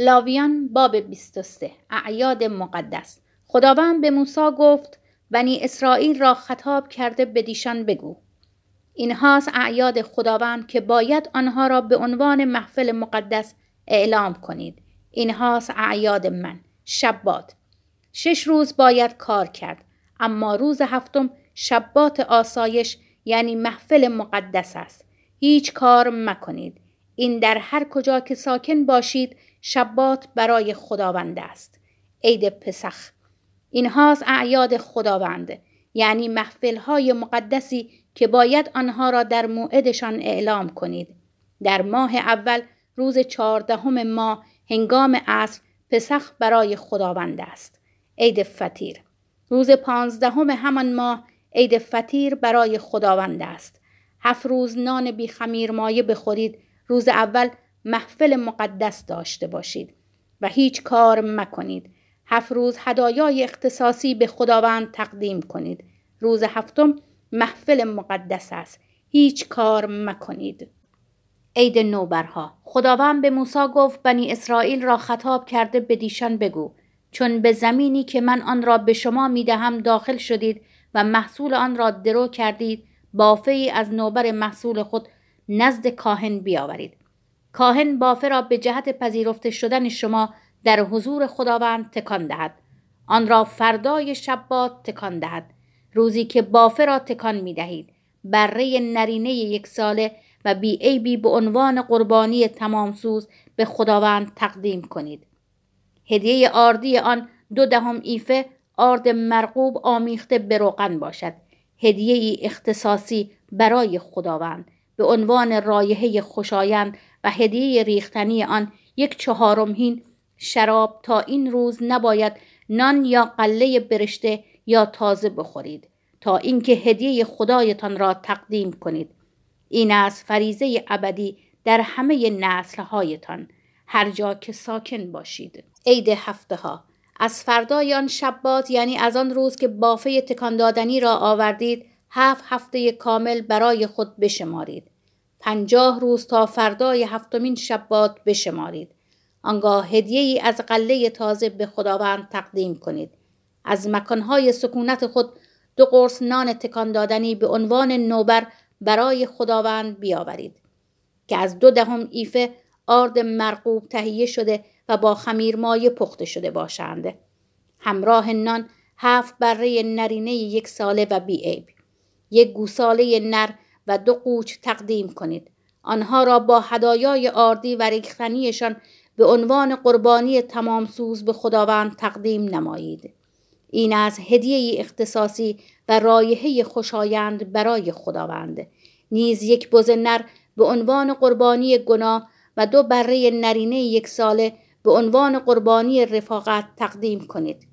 لاویان باب 23 اعیاد مقدس. خداوند به موسی گفت بنی اسرائیل را خطاب کرده به دیشان بگو. اینهاست اعیاد خداوند که باید آنها را به عنوان محفل مقدس اعلام کنید. اینهاست اعیاد من شبات. شش روز باید کار کرد اما روز هفتم شبات آسایش یعنی محفل مقدس است. هیچ کار مکنید. این در هر کجا که ساکن باشید شبات برای خداوند است. عید پسخ. اینهاست اعیاد خداوند یعنی محفل های مقدسی که باید آنها را در موعدشان اعلام کنید. در ماه اول روز چهاردهم ماه هنگام عصر پسخ برای خداوند است. عید فطیر. روز پانزدهم همان ماه عید فطیر برای خداوند است. هفت روز نان بی خمیر مایه بخورید. روز اول محفل مقدس داشته باشید و هیچ کار مکنید. هفت روز هدایای اختصاصی به خداوند تقدیم کنید. روز هفتم محفل مقدس است. هیچ کار مکنید. عید نوبرها. خداوند به موسی گفت بنی اسرائیل را خطاب کرده به دیشان بگو. چون به زمینی که من آن را به شما می دهم داخل شدید و محصول آن را درو کردید بافه ای از نوبر محصول خود نزد کاهن بیاورید. کاهن بافه را به جهت پذیرفته شدن شما در حضور خداوند تکان دهد. آن را فردای شبات تکان دهد. روزی که بافه را تکان می دهید. بره نرینه یک ساله و بی ای بی به عنوان قربانی تمام سوز به خداوند تقدیم کنید. هدیه آردی آن دو دهم ایفه آرد مرغوب آمیخته به روغن باشد. هدیه ای اختصاصی برای خداوند. به عنوان رایحه خوشایند و هدیه ریختنی آن یک چهارم هین شراب تا این روز نباید نان یا قله برشته یا تازه بخورید تا اینکه هدیه خدایتان را تقدیم کنید. این از فریزه ابدی در همه نسلهایتان. هر جا که ساکن باشید. عید هفته ها از فردای آن شبات یعنی از آن روز که بافه تکان دادنی را آوردید هفت هفته کامل برای خود بشمارید. پنجاه روز تا فردای هفتمین شبات بشمارید. آنگاه هدیه ای از قله تازه به خداوند تقدیم کنید. از مکانهای سکونت خود دو قرص نان تکان دادنی به عنوان نوبر برای خداوند بیاورید که از دو دهم ایفه آرد مرقوب تهیه شده و با خمیر مایه پخته شده باشند. همراه نان هفت بره نرینه یک ساله و بی عیب یک گوساله نر و دو قوچ تقدیم کنید. آنها را با هدایای آردی و ریختنیشان به عنوان قربانی تمام سوز به خداوند تقدیم نمایید. این از هدیه اختصاصی و رایحه خوشایند برای خداوند. نیز یک بز نر به عنوان قربانی گناه و دو بره نرینه یک ساله به عنوان قربانی رفاقت تقدیم کنید.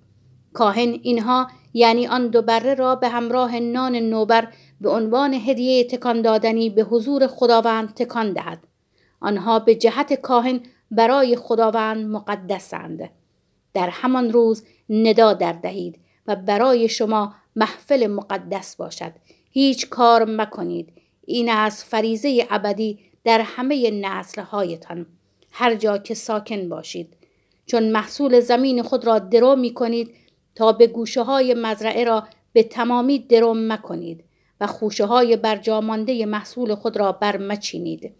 کاهن اینها یعنی آن دو بره را به همراه نان نوبر به عنوان هدیه تکان دادنی به حضور خداوند تکان دهد. آنها به جهت کاهن برای خداوند مقدسند. در همان روز ندا در دهید و برای شما محفل مقدس باشد. هیچ کار مکنید. این از فریزه ابدی در همه نسلهایتان. هر جا که ساکن باشید. چون محصول زمین خود را درو می کنید تا به گوشه های مزرعه را به تمامی درو مکنید. و خوشه های برجامانده محصول خود را برمچینید.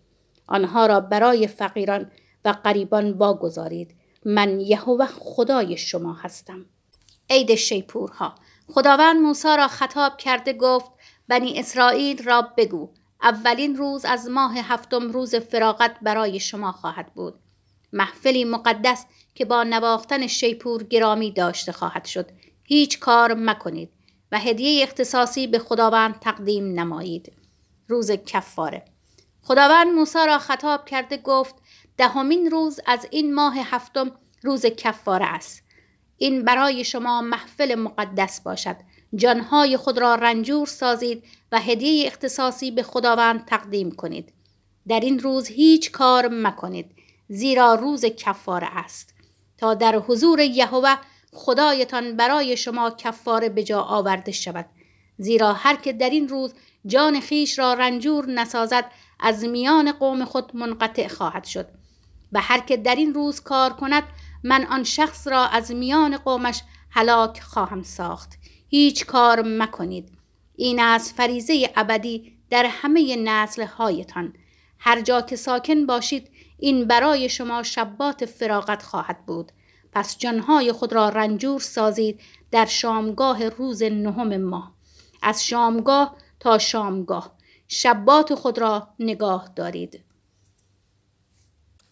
آنها را برای فقیران و قریبان واگذارید. من یهوه خدای شما هستم. عید شیپورها. خداوند موسی را خطاب کرده گفت بنی اسرائیل را بگو اولین روز از ماه هفتم روز فراغت برای شما خواهد بود. محفلی مقدس که با نواختن شیپور گرامی داشته خواهد شد. هیچ کار مکنید. و هدیه اختصاصی به خداوند تقدیم نمایید. روز کفاره. خداوند موسی را خطاب کرده گفت دهمین روز از این ماه هفتم روز کفاره است. این برای شما محفل مقدس باشد. جانهای خود را رنجور سازید و هدیه اختصاصی به خداوند تقدیم کنید. در این روز هیچ کار مکنید زیرا روز کفاره است. تا در حضور یهوه خدایتان برای شما کفاره به جا آورده شود. زیرا هر که در این روز جان خیش را رنجور نسازد از میان قوم خود منقطع خواهد شد. و هر که در این روز کار کند من آن شخص را از میان قومش هلاک خواهم ساخت. هیچ کار مکنید. این از فریزه ابدی در همه نسل هایتان هر جا که ساکن باشید این برای شما شبات فراغت خواهد بود. پس جانهای خود را رنجور سازید در شامگاه روز نهم ماه. از شامگاه تا شامگاه. شبات خود را نگاه دارید.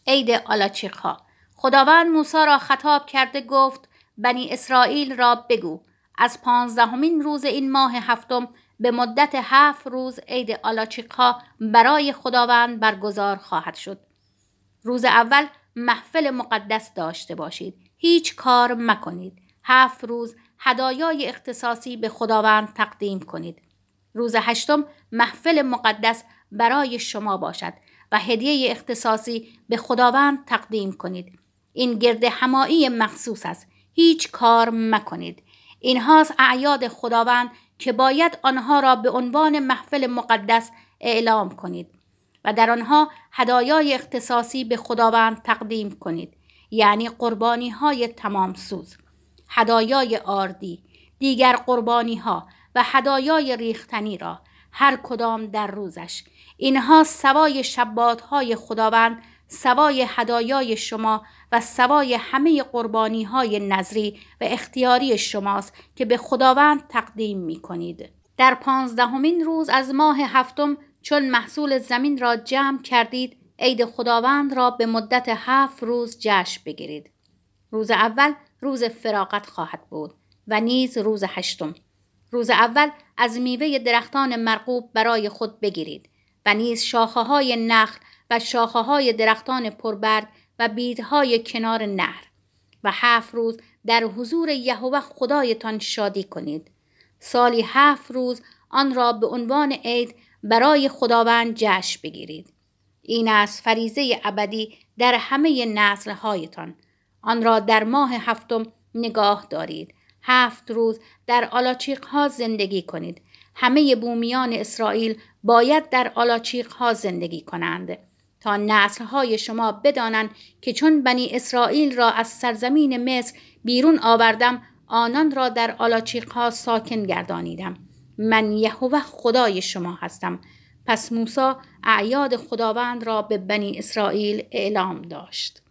عید آلاچیقها. خداوند موسی را خطاب کرده گفت بنی اسرائیل را بگو از پانزدهمین روز این ماه هفتم به مدت هفت روز عید آلاچیقها برای خداوند برگزار خواهد شد. روز اول محفل مقدس داشته باشید. هیچ کار مکنید. هفت روز هدایای اختصاصی به خداوند تقدیم کنید. روز هشتم محفل مقدس برای شما باشد و هدیه اختصاصی به خداوند تقدیم کنید. این گرد همایی مخصوص است. هیچ کار مکنید. اینهاست اعیاد خداوند که باید آنها را به عنوان محفل مقدس اعلام کنید و در آنها هدایای اختصاصی به خداوند تقدیم کنید. یعنی قربانی های تمام سوز هدایای آردی دیگر قربانی ها و هدایای ریختنی را هر کدام در روزش اینها سوای شبات های خداوند سوای هدایای شما و سوای همه قربانی های نظری و اختیاری شماست که به خداوند تقدیم می کنید. در پانزدهمین روز از ماه هفتم چون محصول زمین را جمع کردید عید خداوند را به مدت هفت روز جشن بگیرید. روز اول روز فراغت خواهد بود و نیز روز هشتم. روز اول از میوه درختان مرغوب برای خود بگیرید و نیز شاخه های نخل و شاخه های درختان پربرگ و بیدهای کنار نهر و هفت روز در حضور یهوه خدایتان شادی کنید سالی هفت روز آن را به عنوان عید برای خداوند جشن بگیرید این است فریزه ابدی در همه نسل هایتان آن را در ماه هفتم نگاه دارید. هفت روز در آلاچیق ها زندگی کنید. همه بومیان اسرائیل باید در آلاچیق ها زندگی کنند. تا نسلهای شما بدانند که چون بنی اسرائیل را از سرزمین مصر بیرون آوردم آنان را در آلاچیقها ساکن گردانیدم. من یهوه خدای شما هستم. پس موسی اعیاد خداوند را به بنی اسرائیل اعلام داشت.